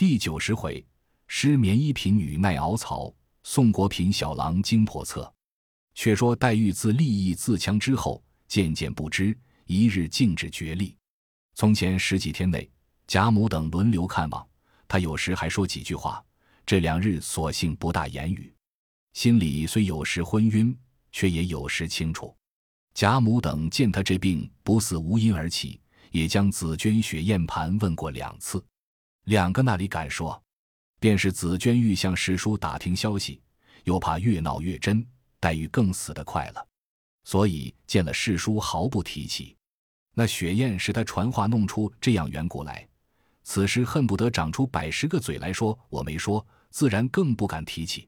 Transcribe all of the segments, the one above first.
第九十回，失眠一品女卖熬草，宋国品小郎惊叵测。却说黛玉自立意自强之后，渐渐不知，一日竟至绝力。从前十几天内，贾母等轮流看望，她有时还说几句话。这两日索性不大言语，心里虽有时昏晕，却也有时清楚。贾母等见他这病不似无因而起，也将紫鹃、雪雁盘问过两次。两个那里敢说？便是紫娟欲向师叔打听消息，又怕越闹越真，黛玉更死得快了，所以见了师叔毫不提起。那雪雁是他传话弄出这样缘故来，此时恨不得长出百十个嘴来说我没说，自然更不敢提起。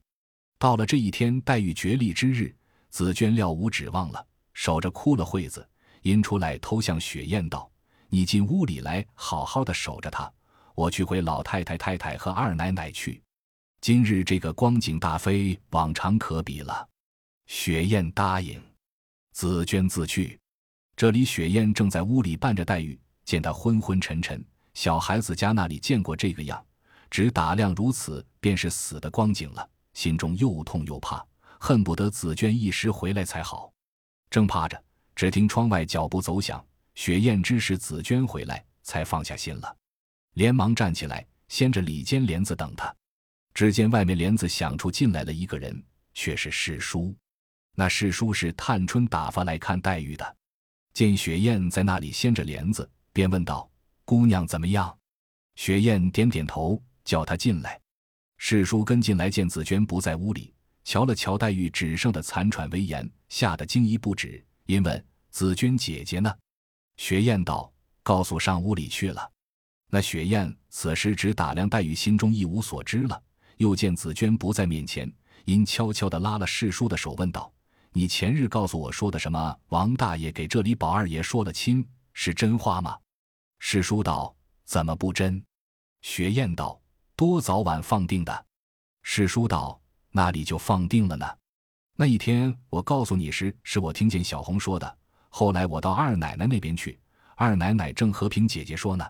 到了这一天，黛玉绝力之日，紫娟料无指望了，守着哭了会子，因出来偷向雪雁道：“你进屋里来，好好的守着他。”我去回老太太、太太和二奶奶去。今日这个光景大非往常可比了。雪雁答应，紫娟自去。这里雪雁正在屋里伴着黛玉，见她昏昏沉沉，小孩子家那里见过这个样，只打量如此，便是死的光景了，心中又痛又怕，恨不得紫娟一时回来才好。正怕着，只听窗外脚步走响，雪雁知是紫娟回来，才放下心了。连忙站起来，掀着里间帘子等他。只见外面帘子响处进来了一个人，却是世叔。那世叔是探春打发来看黛玉的，见雪雁在那里掀着帘子，便问道：“姑娘怎么样？”雪雁点点头，叫他进来。世叔跟进来，见紫鹃不在屋里，瞧了瞧黛玉只剩的残喘威严，吓得惊疑不止，因问：“紫鹃姐姐呢？”雪雁道：“告诉上屋里去了。”那雪雁此时只打量黛玉，心中一无所知了。又见紫鹃不在面前，因悄悄地拉了世叔的手，问道：“你前日告诉我说的什么？王大爷给这里宝二爷说了亲，是真话吗？”世叔道：“怎么不真？”雪雁道：“多早晚放定的。”世叔道：“那里就放定了呢？那一天我告诉你时，是我听见小红说的。后来我到二奶奶那边去，二奶奶正和平姐姐说呢。”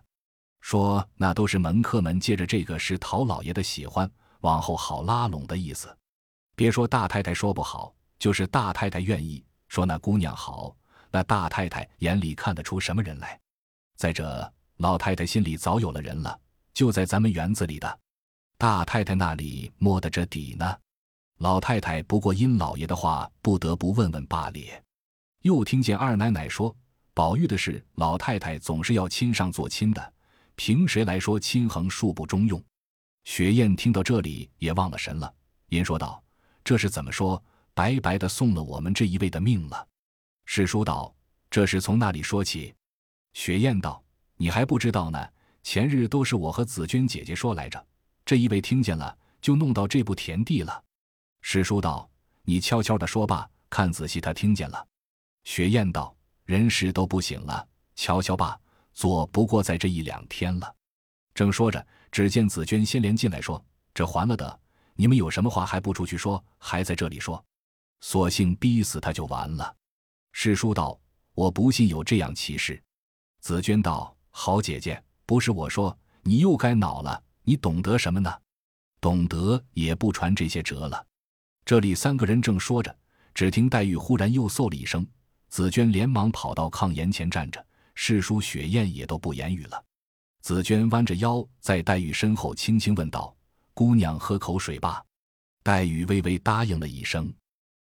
说那都是门客们借着这个是讨老爷的喜欢，往后好拉拢的意思。别说大太太说不好，就是大太太愿意说那姑娘好，那大太太眼里看得出什么人来。再者，老太太心里早有了人了，就在咱们园子里的，大太太那里摸得着底呢。老太太不过因老爷的话，不得不问问罢了。又听见二奶奶说，宝玉的事，老太太总是要亲上做亲的。凭谁来说亲横恕不中用？雪雁听到这里也忘了神了，因说道：“这是怎么说？白白的送了我们这一位的命了。”史书道：“这是从那里说起？”雪雁道：“你还不知道呢。前日都是我和紫鹃姐姐说来着，这一位听见了，就弄到这步田地了。”史书道：“你悄悄的说罢，看仔细，他听见了。”雪雁道：“人事都不醒了，瞧瞧罢。”做不过在这一两天了，正说着，只见紫娟先连进来说：“这还了得！你们有什么话还不出去说，还在这里说，索性逼死他就完了。”师叔道：“我不信有这样奇事。”紫娟道：“好姐姐，不是我说，你又该恼了。你懂得什么呢？懂得也不传这些辙了。”这里三个人正说着，只听黛玉忽然又嗽了一声，紫娟连忙跑到炕沿前站着。世叔、雪雁也都不言语了。紫娟弯着腰在黛玉身后轻轻问道：“姑娘，喝口水吧。”黛玉微微答应了一声。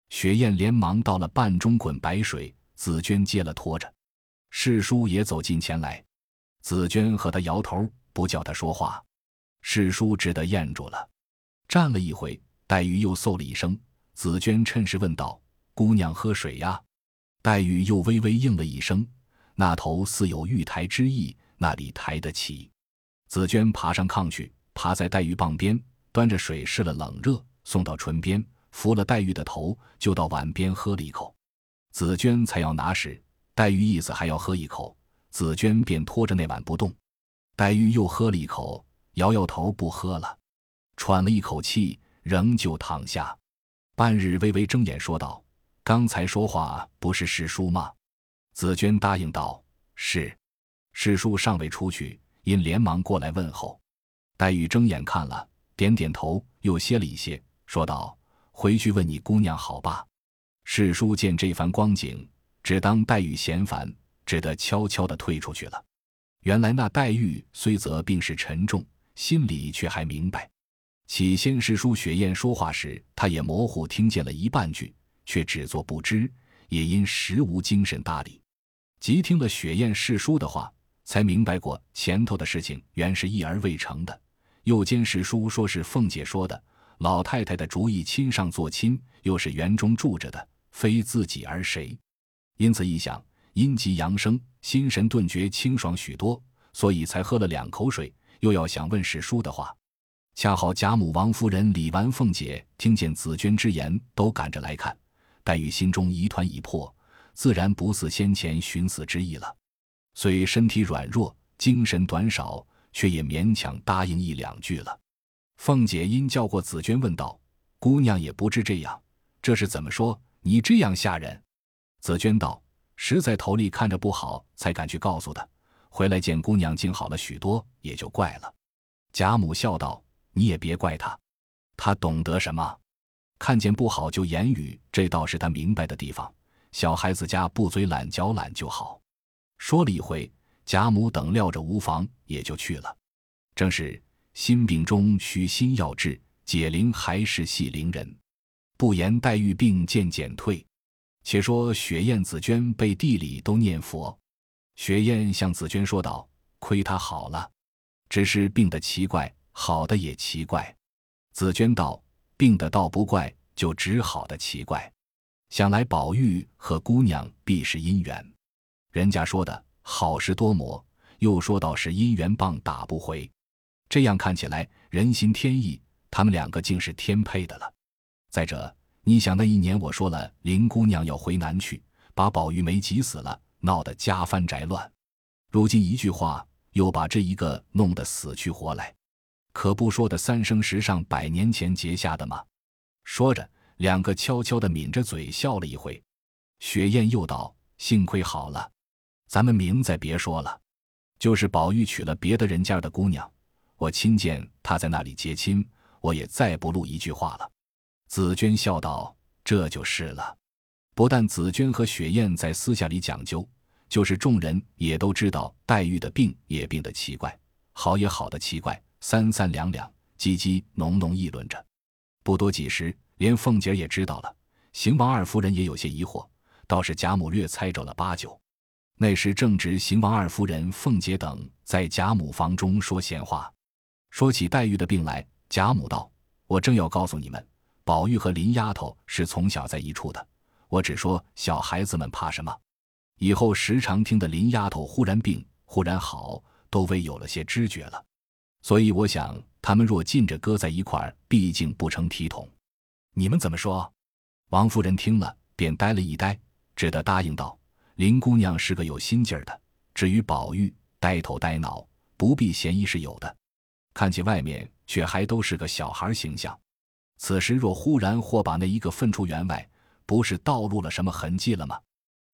雪雁连忙倒了半盅滚白水，紫娟接了托着。世叔也走近前来，紫娟和他摇头，不叫他说话。世叔只得咽住了。站了一回，黛玉又嗽了一声。紫娟趁势问道：“姑娘喝水呀？”黛玉又微微应了一声。那头似有玉台之意，那里抬得起？紫娟爬上炕去，趴在黛玉傍边，端着水试了冷热，送到唇边，扶了黛玉的头，就到碗边喝了一口。紫娟才要拿时，黛玉意思还要喝一口，紫娟便拖着那碗不动。黛玉又喝了一口，摇摇头不喝了，喘了一口气，仍旧躺下。半日微微睁眼说道：“刚才说话不是师叔吗？”紫娟答应道：“是。”史叔尚未出去，因连忙过来问候。黛玉睁眼看了，点点头，又歇了一歇，说道：“回去问你姑娘好吧。”世叔见这番光景，只当黛玉嫌烦，只得悄悄地退出去了。原来那黛玉虽则病势沉重，心里却还明白。起先师叔雪雁说话时，他也模糊听见了一半句，却只作不知，也因实无精神搭理。即听了雪雁侍书的话，才明白过前头的事情原是一而未成的。又兼侍书说是凤姐说的，老太太的主意亲上做亲，又是园中住着的。非自己而谁？因此一想，阴极阳生，心神顿觉清爽许多，所以才喝了两口水，又要想问史书的话。恰好贾母、王夫人、李纨、凤姐听见紫鹃之言，都赶着来看。黛玉心中疑团已破，自然不似先前寻死之意了。虽身体软弱，精神短少，却也勉强答应一两句了。凤姐因叫过紫鹃，问道：“姑娘也不知这样，这是怎么说？”你这样吓人，紫娟道：“实在头里看着不好，才敢去告诉他。回来见姑娘，竟好了许多，也就怪了。”贾母笑道：“你也别怪他，他懂得什么？看见不好就言语，这倒是他明白的地方。小孩子家不嘴懒脚懒就好。”说了一回，贾母等料着无妨，也就去了。正是心病中需心药治，解铃还是系铃人。不言黛玉病渐减退，且说雪雁、紫鹃背地里都念佛。雪雁向紫鹃说道：“亏她好了，只是病得奇怪，好的也奇怪。”紫鹃道：“病的倒不怪，就只好的奇怪。想来宝玉和姑娘必是姻缘。人家说的好事多磨，又说到是姻缘棒打不回。这样看起来，人心天意，他们两个竟是天配的了。”再者，你想那一年我说了林姑娘要回南去，把宝玉没急死了，闹得家翻宅乱。如今一句话又把这一个弄得死去活来，可不说的三生石上百年前结下的吗？说着，两个悄悄地抿着嘴笑了一回。雪雁又道：“幸亏好了，咱们明再别说了。就是宝玉娶了别的人家的姑娘，我亲见他在那里结亲，我也再不露一句话了。”紫娟笑道：“这就是了。不但紫娟和雪雁在私下里讲究，就是众人也都知道黛玉的病也病得奇怪，好也好的奇怪，三三两两，叽叽哝哝议论着。不多几时，连凤姐也知道了。邢王二夫人也有些疑惑，倒是贾母略猜着了八九。那时正值邢王二夫人、凤姐等在贾母房中说闲话，说起黛玉的病来，贾母道：‘我正要告诉你们。’宝玉和林丫头是从小在一处的，我只说小孩子们怕什么，以后时常听得林丫头忽然病，忽然好，都为有了些知觉了。所以我想，他们若近着搁在一块儿，毕竟不成体统。你们怎么说？王夫人听了，便呆了一呆，只得答应道：“林姑娘是个有心劲儿的，至于宝玉，呆头呆脑，不必嫌疑是有的。看起外面，却还都是个小孩形象。”此时若忽然或把那一个分出园外，不是暴露了什么痕迹了吗？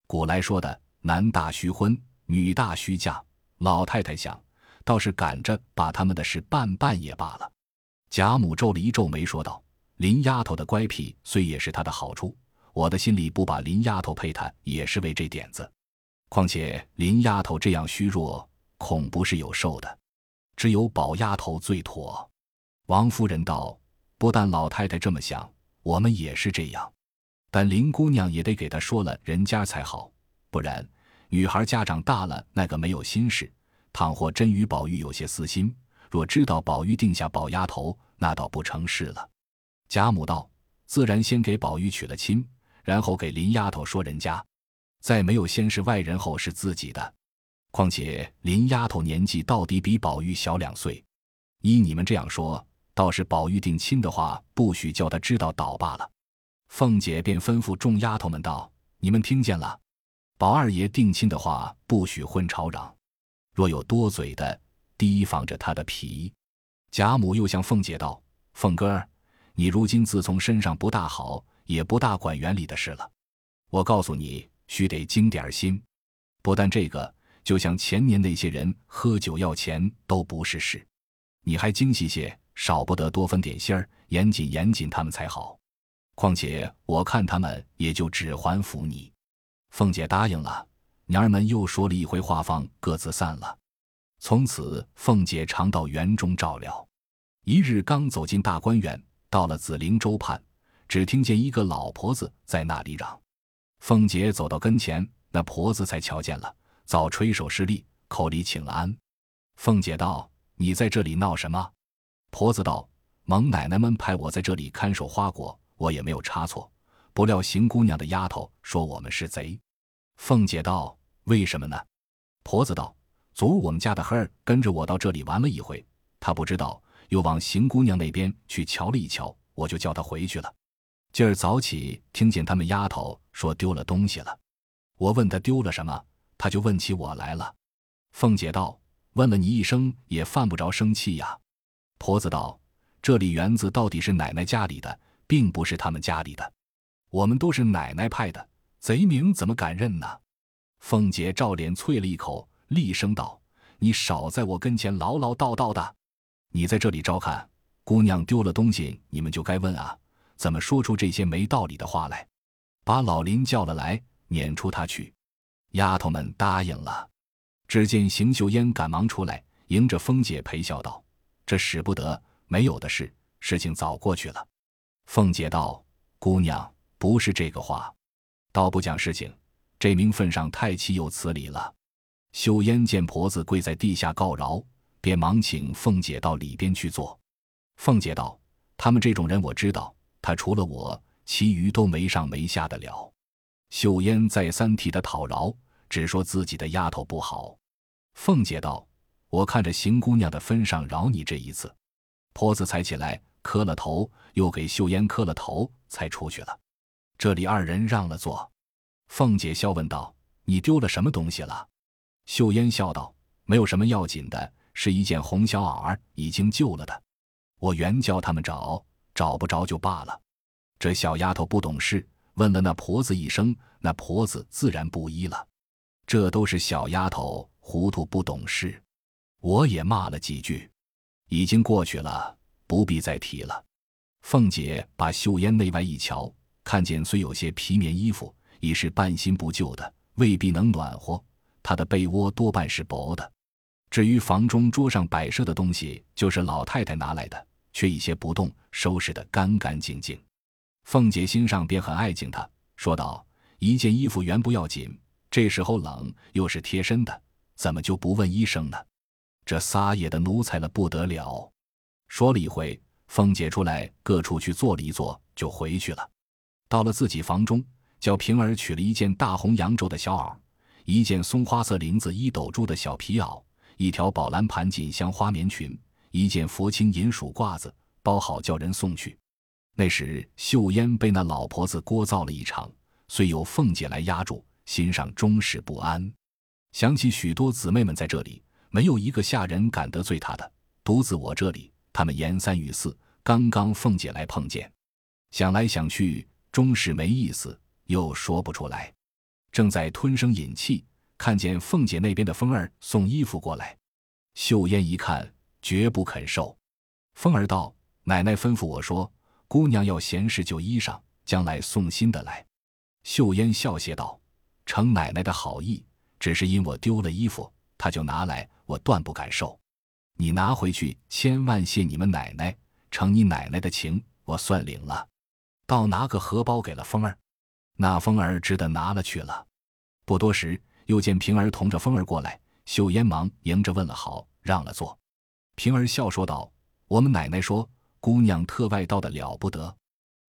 古来说的“男大须婚，女大须嫁”，老太太想，倒是赶着把他们的事办办也罢了。贾母皱了一皱眉，说道：“林丫头的乖僻虽也是她的好处，我的心里不把林丫头配她，也是为这点子。况且林丫头这样虚弱，恐不是有寿的，只有宝丫头最妥。”王夫人道。不但老太太这么想，我们也是这样。但林姑娘也得给她说了人家才好，不然女孩家长大了，那个没有心事。倘或真与宝玉有些私心，若知道宝玉定下宝丫头，那倒不成事了。贾母道：“自然先给宝玉娶了亲，然后给林丫头说人家，再没有先是外人后是自己的。况且林丫头年纪到底比宝玉小两岁，依你们这样说。”倒是宝玉定亲的话，不许叫他知道倒罢了。凤姐便吩咐众丫头们道：“你们听见了？宝二爷定亲的话，不许混吵嚷。若有多嘴的，提防着他的皮。”贾母又向凤姐道：“凤哥儿，你如今自从身上不大好，也不大管园里的事了。我告诉你，须得精点心。不但这个，就像前年那些人喝酒要钱，都不是事。”你还精细些，少不得多分点心儿，严谨严谨他们才好。况且我看他们也就只还服你。凤姐答应了，娘儿们又说了一回话方，各自散了。从此，凤姐常到园中照料。一日刚走进大观园，到了紫菱洲畔，只听见一个老婆子在那里嚷。凤姐走到跟前，那婆子才瞧见了，早垂手施礼，口里请了安。凤姐道：“你在这里闹什么？”婆子道：“蒙奶奶们派我在这里看守花果，我也没有差错。不料邢姑娘的丫头说我们是贼。”凤姐道：“为什么呢？”婆子道：“昨我们家的孩儿跟着我到这里玩了一回，他不知道，又往邢姑娘那边去瞧了一瞧，我就叫她回去了。”今儿早起听见他们丫头说丢了东西了，我问她丢了什么，她就问起我来了。凤姐道：“问了你一声也犯不着生气呀。”婆子道：“这里园子到底是奶奶家里的，并不是他们家里的，我们都是奶奶派的，贼名怎么敢认呢？”凤姐照脸啐了一口，厉声道：“你少在我跟前唠唠叨叨的！你在这里照看姑娘丢了东西，你们就该问啊。”怎么说出这些没道理的话来？把老林叫了来，撵出他去。丫头们答应了。只见邢秀烟赶忙出来，迎着凤姐陪笑道：“这使不得，没有的事，事情早过去了。”凤姐道：“姑娘不是这个话，倒不讲事情，这名分上太岂有此理了。”秀烟见婆子跪在地下告饶，便忙请凤姐到里边去坐。凤姐道：“他们这种人我知道。”他除了我，其余都没上没下的了。秀烟再三替他讨饶，只说自己的丫头不好。凤姐道：“我看着邢姑娘的分上，饶你这一次。”婆子才起来磕了头，又给秀烟磕了头，才出去了。这里二人让了座。凤姐笑问道：“你丢了什么东西了？”秀烟笑道：“没有什么要紧的，是一件红小袄儿，已经旧了的。我原叫他们找。”找不着就罢了，这小丫头不懂事，问了那婆子一声，那婆子自然不依了。这都是小丫头糊涂不懂事，我也骂了几句，已经过去了，不必再提了。凤姐把袖烟内外一瞧，看见虽有些皮棉衣服，已是半新不旧的，未必能暖和。她的被窝多半是薄的，至于房中桌上摆设的东西，就是老太太拿来的。却一些不动，收拾得干干净净。凤姐心上便很爱敬他，说道：“一件衣服原不要紧，这时候冷又是贴身的，怎么就不问医生呢？这撒野的奴才了不得了。”说了一回，凤姐出来各处去坐了一坐，就回去了。到了自己房中，叫平儿取了一件大红扬州的小袄，一件松花色绫子一斗珠的小皮袄，一条宝蓝盘锦香花棉裙。一件佛青银鼠褂子包好，叫人送去。那时秀烟被那老婆子聒噪了一场，虽有凤姐来压住，心上终是不安。想起许多姊妹们在这里，没有一个下人敢得罪她的，独自我这里，他们言三语四。刚刚凤姐来碰见，想来想去，终是没意思，又说不出来。正在吞声饮气，看见凤姐那边的风儿送衣服过来，秀烟一看。绝不肯受。凤儿道：“奶奶吩咐我说，姑娘要闲事就衣裳，将来送新的来。”秀烟笑谢道：“承奶奶的好意，只是因我丢了衣服，她就拿来，我断不敢受。你拿回去，千万谢你们奶奶，承你奶奶的情，我算领了。”倒拿个荷包给了凤儿，那凤儿只得拿了去了。不多时，又见平儿同着凤儿过来，秀烟忙迎着问了好，让了座。平儿笑说道：“我们奶奶说，姑娘特外道的了不得。”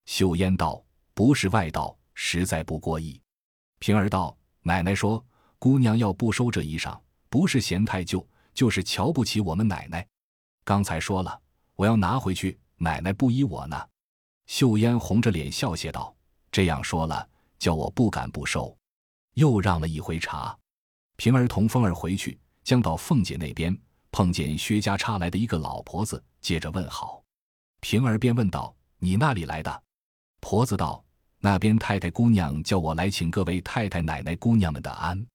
秀烟道：“不是外道，实在不过意。”平儿道：“奶奶说，姑娘要不收这衣裳，不是嫌太旧，就是瞧不起我们奶奶。刚才说了，我要拿回去，奶奶不依我呢。”秀烟红着脸笑谢道：“这样说了，叫我不敢不收。”又让了一回茶。平儿同凤儿回去，将到凤姐那边。碰见薛家插来的一个老婆子，接着问好，平儿便问道：“你那里来的？”婆子道：“那边太太姑娘叫我来请各位太太奶奶姑娘们的安，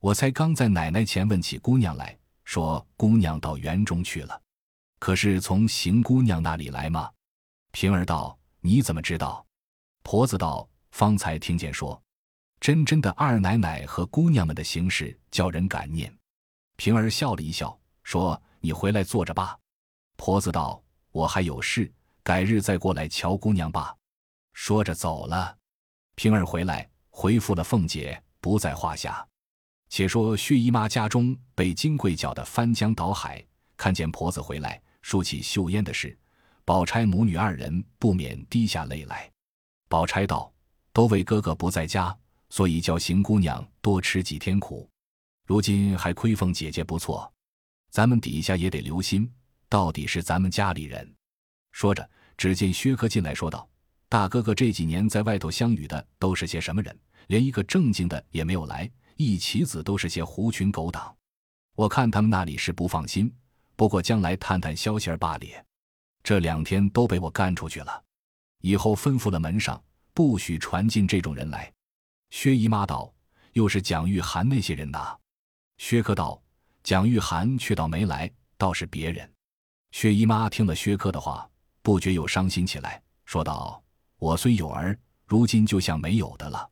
我才刚在奶奶前问起姑娘来说，姑娘到园中去了。”可是从邢姑娘那里来吗？平儿道：“你怎么知道？”婆子道：“方才听见说，真真的二奶奶和姑娘们的行事叫人感念。”平儿笑了一笑，说：“你回来坐着吧。”婆子道：“我还有事，改日再过来瞧姑娘吧。”说着走了。平儿回来回复了凤姐，不在话下。且说薛姨妈家中被金贵搅得翻江倒海，看见婆子回来，说起秀烟的事，宝钗母女二人不免滴下泪来。宝钗道：“都为哥哥不在家，所以叫邢姑娘多吃几天苦。如今还亏凤姐姐不错，咱们底下也得留心，到底是咱们家里人。”说着，只见薛科进来说道：“大哥哥这几年在外头相遇的都是些什么人？连一个正经的也没有来。”一旗子都是些狐群狗党，我看他们那里是不放心，不过将来探探消息儿罢了。这两天都被我赶出去了，以后吩咐了门上，不许传进这种人来。薛姨妈道：“又是蒋玉菡那些人呐。”薛科道：“蒋玉菡却倒没来，倒是别人。”薛姨妈听了薛科的话，不觉又伤心起来，说道：“我虽有儿，如今就像没有的了，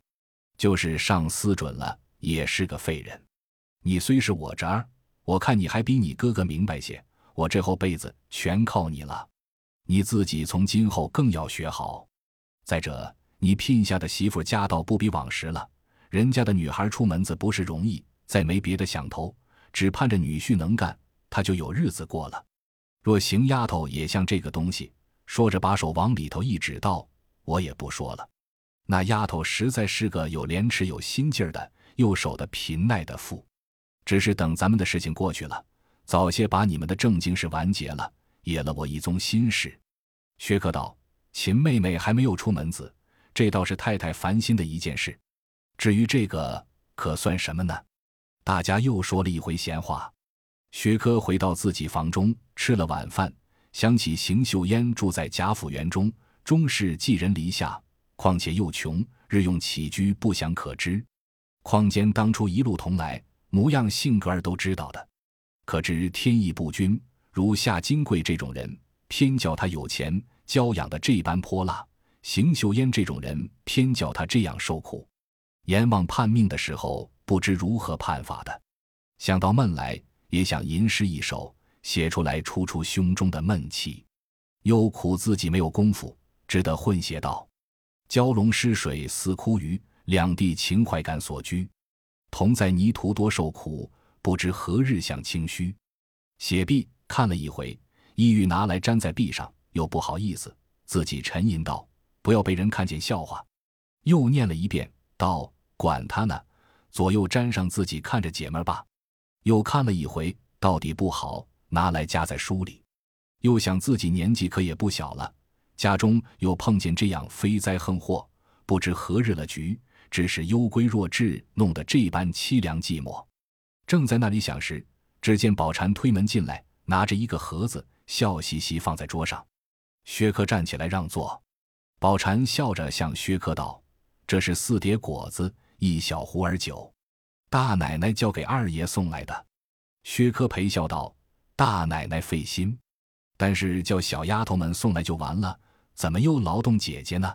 就是上司准了。”也是个废人，你虽是我侄儿，我看你还比你哥哥明白些。我这后辈子全靠你了，你自己从今后更要学好。再者，你聘下的媳妇家道不比往时了，人家的女孩出门子不是容易，再没别的想头，只盼着女婿能干，她就有日子过了。若邢丫头也像这个东西，说着把手往里头一指道：“我也不说了。”那丫头实在是个有廉耻有心劲儿的。又守得贫耐的富，只是等咱们的事情过去了，早些把你们的正经事完结了，也了我一宗心事。薛克道：“秦妹妹还没有出门子，这倒是太太烦心的一件事。至于这个，可算什么呢？”大家又说了一回闲话。薛科回到自己房中，吃了晚饭，想起邢岫烟住在贾府园中，终是寄人篱下，况且又穷，日用起居不详可知。况间当初一路同来，模样性格儿都知道的，可知天意不均。如夏金贵这种人，偏叫他有钱，娇养的这般泼辣；邢岫烟这种人，偏叫他这样受苦。阎王判命的时候，不知如何判法的。想到闷来，也想吟诗一首，写出来出出胸中的闷气。又苦自己没有功夫，只得混写道：“蛟龙失水似枯鱼。”两地情怀感所居，同在泥途多受苦，不知何日享清虚。写毕看了一回，意欲拿来粘在壁上，又不好意思，自己沉吟道：“不要被人看见笑话。”又念了一遍，道：“管他呢，左右沾上自己看着解闷吧。”又看了一回，到底不好，拿来夹在书里。又想自己年纪可也不小了，家中又碰见这样非灾横祸，不知何日了局。只是幽归若至，弄得这般凄凉寂寞。正在那里想时，只见宝蟾推门进来，拿着一个盒子，笑嘻嘻放在桌上。薛科站起来让座，宝蟾笑着向薛科道：“这是四碟果子，一小壶儿酒，大奶奶叫给二爷送来的。”薛科陪笑道：“大奶奶费心，但是叫小丫头们送来就完了，怎么又劳动姐姐呢？”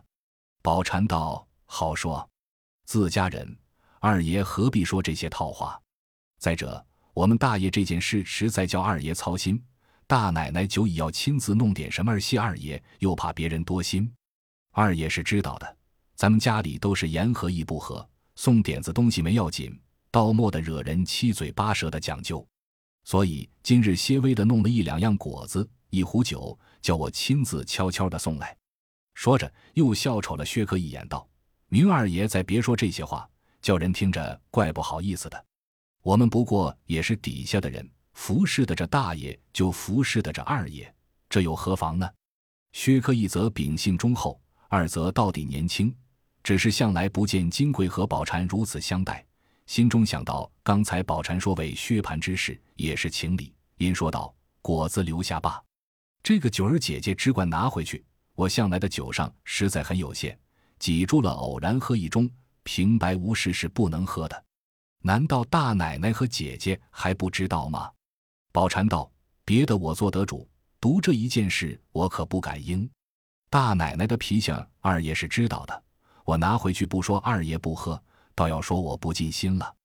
宝蟾道：“好说。”自家人，二爷何必说这些套话？再者，我们大爷这件事实在叫二爷操心，大奶奶久已要亲自弄点什么儿谢二爷，又怕别人多心。二爷是知道的，咱们家里都是言和意不和，送点子东西没要紧，到末的惹人七嘴八舌的讲究。所以今日些微的弄了一两样果子，一壶酒，叫我亲自悄悄的送来。说着，又笑瞅了薛科一眼，道。明二爷再别说这些话，叫人听着怪不好意思的。我们不过也是底下的人，服侍的这大爷就服侍的这二爷，这又何妨呢？薛科一则秉性忠厚，二则到底年轻，只是向来不见金贵和宝蟾如此相待，心中想到刚才宝蟾说为薛蟠之事，也是情理，因说道：“果子留下罢，这个九儿姐姐只管拿回去。我向来的酒上实在很有限。”挤住了，偶然喝一盅，平白无事是不能喝的。难道大奶奶和姐姐还不知道吗？宝蟾道：“别的我做得主，读这一件事，我可不敢应。大奶奶的脾性，二爷是知道的。我拿回去不说二爷不喝，倒要说我不尽心了。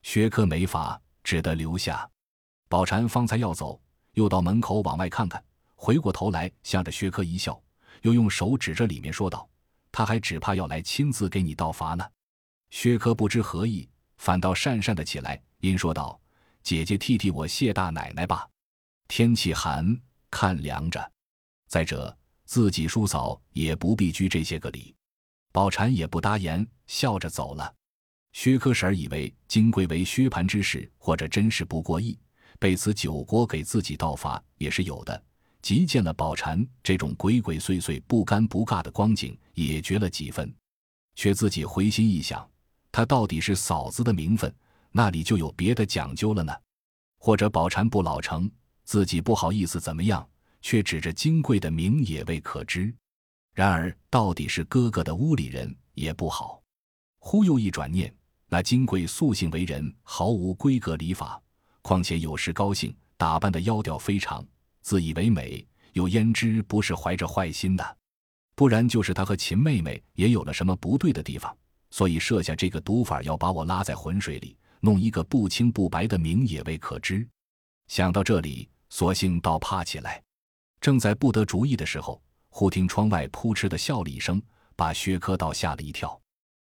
薛科没法，只得留下。宝蟾方才要走，又到门口往外看看，回过头来向着薛科一笑，又用手指着里面说道：“他还只怕要来亲自给你道罚呢。”薛科不知何意，反倒讪讪的起来，因说道：“姐姐替替我谢大奶奶吧。天气寒，看凉着。再者，自己叔嫂也不必拘这些个礼。”宝蟾也不答言，笑着走了。薛科婶儿以为金贵为薛蟠之事，或者真是不过意，被此酒锅给自己道罚也是有的。即见了宝蟾这种鬼鬼祟祟、不尴不尬的光景，也觉了几分。却自己回心一想，他到底是嫂子的名分，那里就有别的讲究了呢？或者宝蟾不老成，自己不好意思怎么样，却指着金贵的名也未可知。然而，到底是哥哥的屋里人也不好。忽又一转念，那金贵素性为人毫无规格礼法，况且有时高兴，打扮的妖调非常，自以为美，又焉知不是怀着坏心的？不然就是他和秦妹妹也有了什么不对的地方，所以设下这个毒法，要把我拉在浑水里，弄一个不清不白的名也未可知。想到这里，索性倒怕起来。正在不得主意的时候。忽听窗外扑哧的笑了一声，把薛科道吓了一跳。